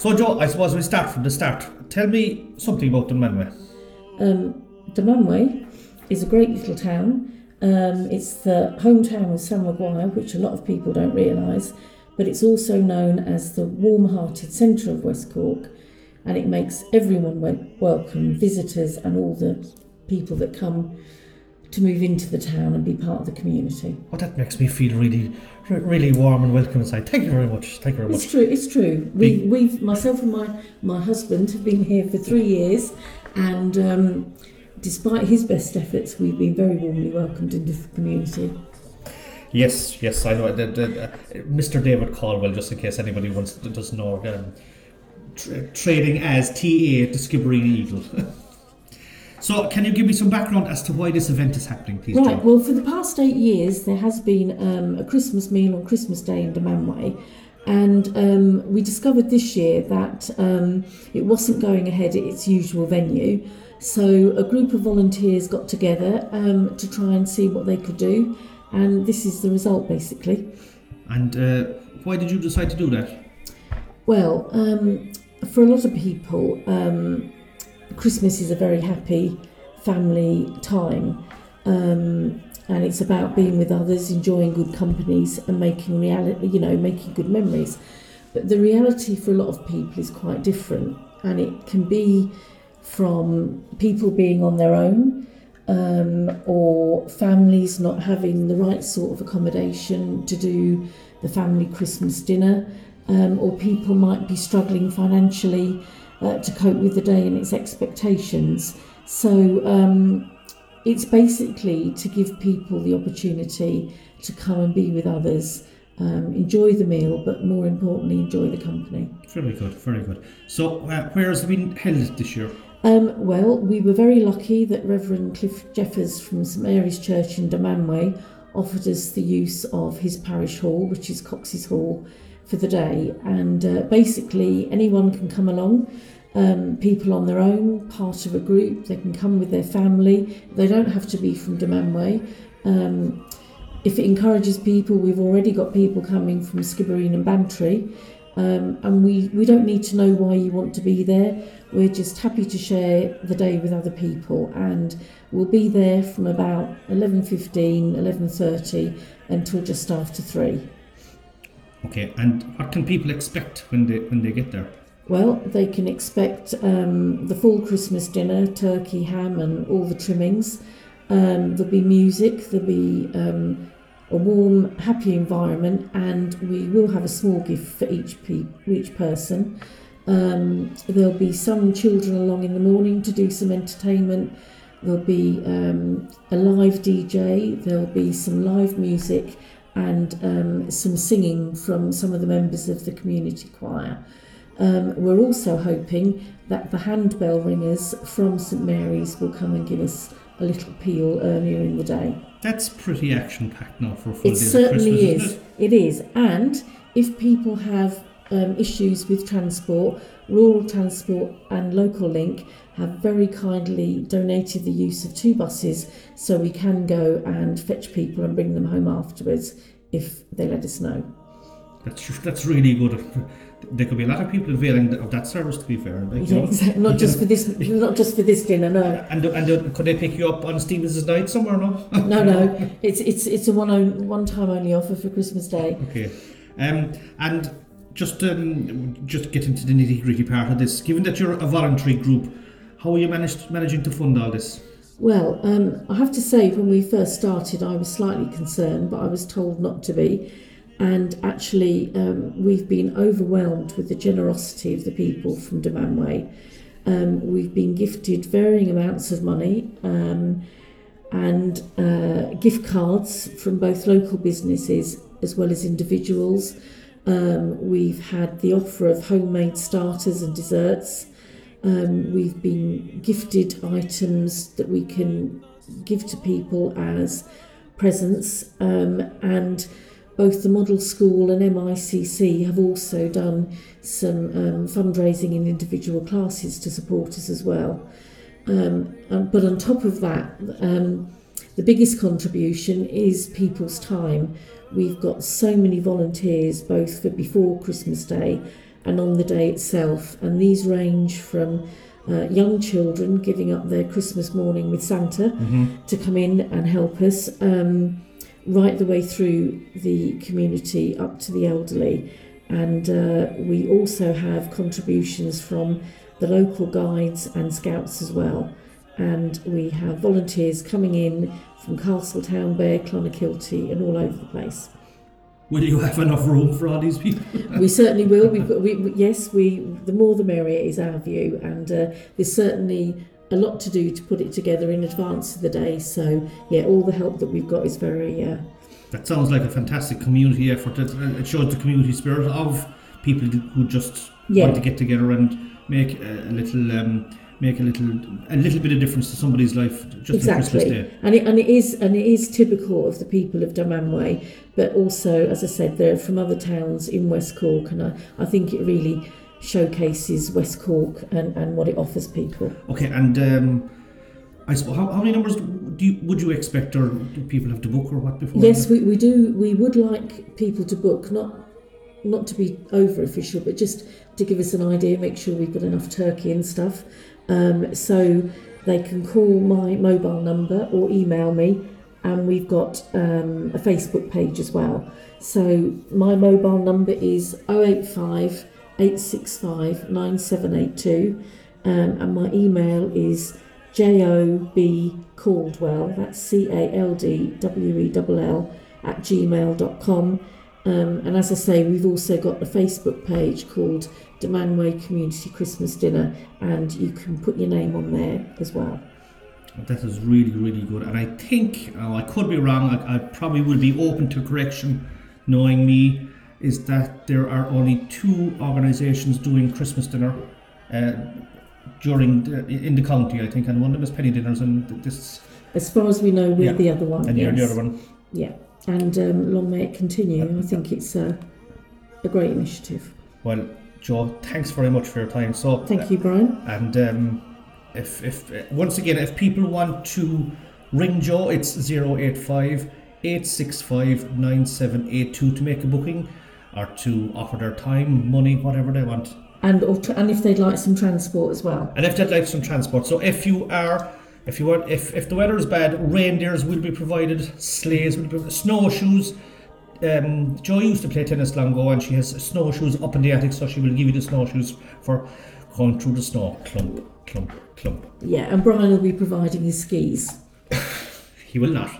So, Jo, I suppose we start from the start. Tell me something about Dunmanway. Um, Dunmanway is a great little town. Um, it's the hometown of Sam Maguire, which a lot of people don't realise, but it's also known as the warm-hearted centre of West Cork, and it makes everyone welcome, visitors and all the people that come to move into the town and be part of the community. Well, that makes me feel really, really warm and welcome inside. Thank you very much. Thank you very much. It's true. It's true. We, we've myself and my my husband have been here for three years, and um, despite his best efforts, we've been very warmly welcomed into the community. Yes, yes, I know. The, the, uh, Mr. David Caldwell, just in case anybody wants doesn't know, um, tra- trading as TA, the Skibbereen Eagle. so, can you give me some background as to why this event is happening, please, Right. Well, for the past eight years, there has been um, a Christmas meal on Christmas Day in Dunmanway, and um, we discovered this year that um, it wasn't going ahead at its usual venue. So a group of volunteers got together um, to try and see what they could do, and this is the result, basically. And uh, why did you decide to do that? Well, um, for a lot of people, um, Christmas is a very happy family time, um, and it's about being with others, enjoying good companies, and making reality, you know, making good memories. But the reality for a lot of people is quite different, and it can be from people being on their own. Um, or families not having the right sort of accommodation to do the family Christmas dinner, um, or people might be struggling financially uh, to cope with the day and its expectations. So um, it's basically to give people the opportunity to come and be with others, um, enjoy the meal, but more importantly, enjoy the company. Very good, very good. So, uh, where has it been held this year? Um, well, we were very lucky that Reverend Cliff Jeffers from St Mary's Church in Dunmanway offered us the use of his parish hall, which is Cox's Hall, for the day. And uh, basically, anyone can come along. Um, people on their own, part of a group, they can come with their family. They don't have to be from Dunmanway. Um, if it encourages people, we've already got people coming from Skibbereen and Bantry. Um, and we, we don't need to know why you want to be there. We're just happy to share the day with other people, and we'll be there from about 11.15, 11.30 until just after 3. Okay, and what can people expect when they when they get there? Well, they can expect um, the full Christmas dinner, turkey, ham, and all the trimmings. Um, there'll be music, there'll be um, a warm, happy environment, and we will have a small gift for each pe- each person. Um, there'll be some children along in the morning to do some entertainment. There'll be um, a live DJ. There'll be some live music and um, some singing from some of the members of the community choir. Um, we're also hoping that the handbell ringers from St Mary's will come and give us a little peel earlier in the day. That's pretty action packed now for a full It day of certainly is. isn't It is. And if people have um, issues with transport, Rural Transport and Local Link have very kindly donated the use of two buses so we can go and fetch people and bring them home afterwards if they let us know. That's that's really good. There could be a lot of people availing of that service. To be fair, like, you Yeah, exactly. Not just for this, not just for this dinner. No, And and uh, could they pick you up on Stevens' night somewhere? No. no, no. It's it's it's a one one time only offer for Christmas Day. Okay. Um, and just um, just get into the nitty gritty part of this. Given that you're a voluntary group, how are you managed managing to fund all this? Well, um, I have to say, when we first started, I was slightly concerned, but I was told not to be. And actually, um, we've been overwhelmed with the generosity of the people from Dunmanway. Um, we've been gifted varying amounts of money um, and uh, gift cards from both local businesses as well as individuals. Um, we've had the offer of homemade starters and desserts. Um, we've been gifted items that we can give to people as presents, um, and both the model school and MICC have also done some um, fundraising in individual classes to support us as well. Um, and- but on top of that, um, the biggest contribution is people's time. we've got so many volunteers both for before Christmas Day and on the day itself, and these range from uh, young children giving up their Christmas morning with Santa to come in and help us, um, right the way through the community up to the elderly. And uh, we also have contributions from the local guides and scouts as well. And we have volunteers coming in from Castletownbere, Clonakilty, and all over the place. Will you have enough room for all these people? we certainly will. We've got, we, we- yes, we the more the merrier is our view, and uh, there's certainly a lot to do to put it together in advance of the day. So yeah, all the help that we've got is very uh, That sounds like a fantastic community effort. It, shows the community spirit of people who just Yeah. want to get together and make a, little, um, make a little, a little bit of difference to somebody's life just on Christmas exactly, Day. and it and it is and it is typical of the people of Dunmanway, but also as I said, they're from other towns in West Cork, and I, I think it really showcases West Cork and, and what it offers people. Okay, and um, I suppose how, how many numbers do you, would you expect, or do people have to book, or what before? Yes, we, we do. We would like people to book, not not to be over official, but just to give us an idea, make sure we've got enough turkey and stuff. Um, so they can call my mobile number or email me, and we've got um, a Facebook page as well. So my mobile number is 085 865 9782, um, and my email is job caldwell that's c-a-l-d-w-e-l-l at gmail.com um, and as i say we've also got a facebook page called dunmanway community christmas dinner and you can put your name on there as well. That is really, really good. And I think, oh, I could be wrong, I, I probably will be open to correction, knowing me, is that there are only two organisations doing Christmas dinner uh, during the, in the county, I think, and one of them is Penny Dinners, and this, as far as we know we're Yeah. the other one and you're the other one. yeah and um, long may it continue i think it's a, a great initiative Well, Jo, thanks very much for your time. So, thank you brian And um, if, if uh, once again, if people want to ring Jo, it's 085 865 9782 to make a booking or to offer their time, money, whatever they want. and and if they'd like some transport as well And if they'd like some transport, so if you are, if you want, if, if the weather is bad, reindeers will be provided, sleighs will be provided, snowshoes. Um, Jo used to play tennis long ago, and she has snowshoes up in the attic, so she will give you the snowshoes for going through the snow, clump, clump, clump. yeah and brian will be providing his skis He will not.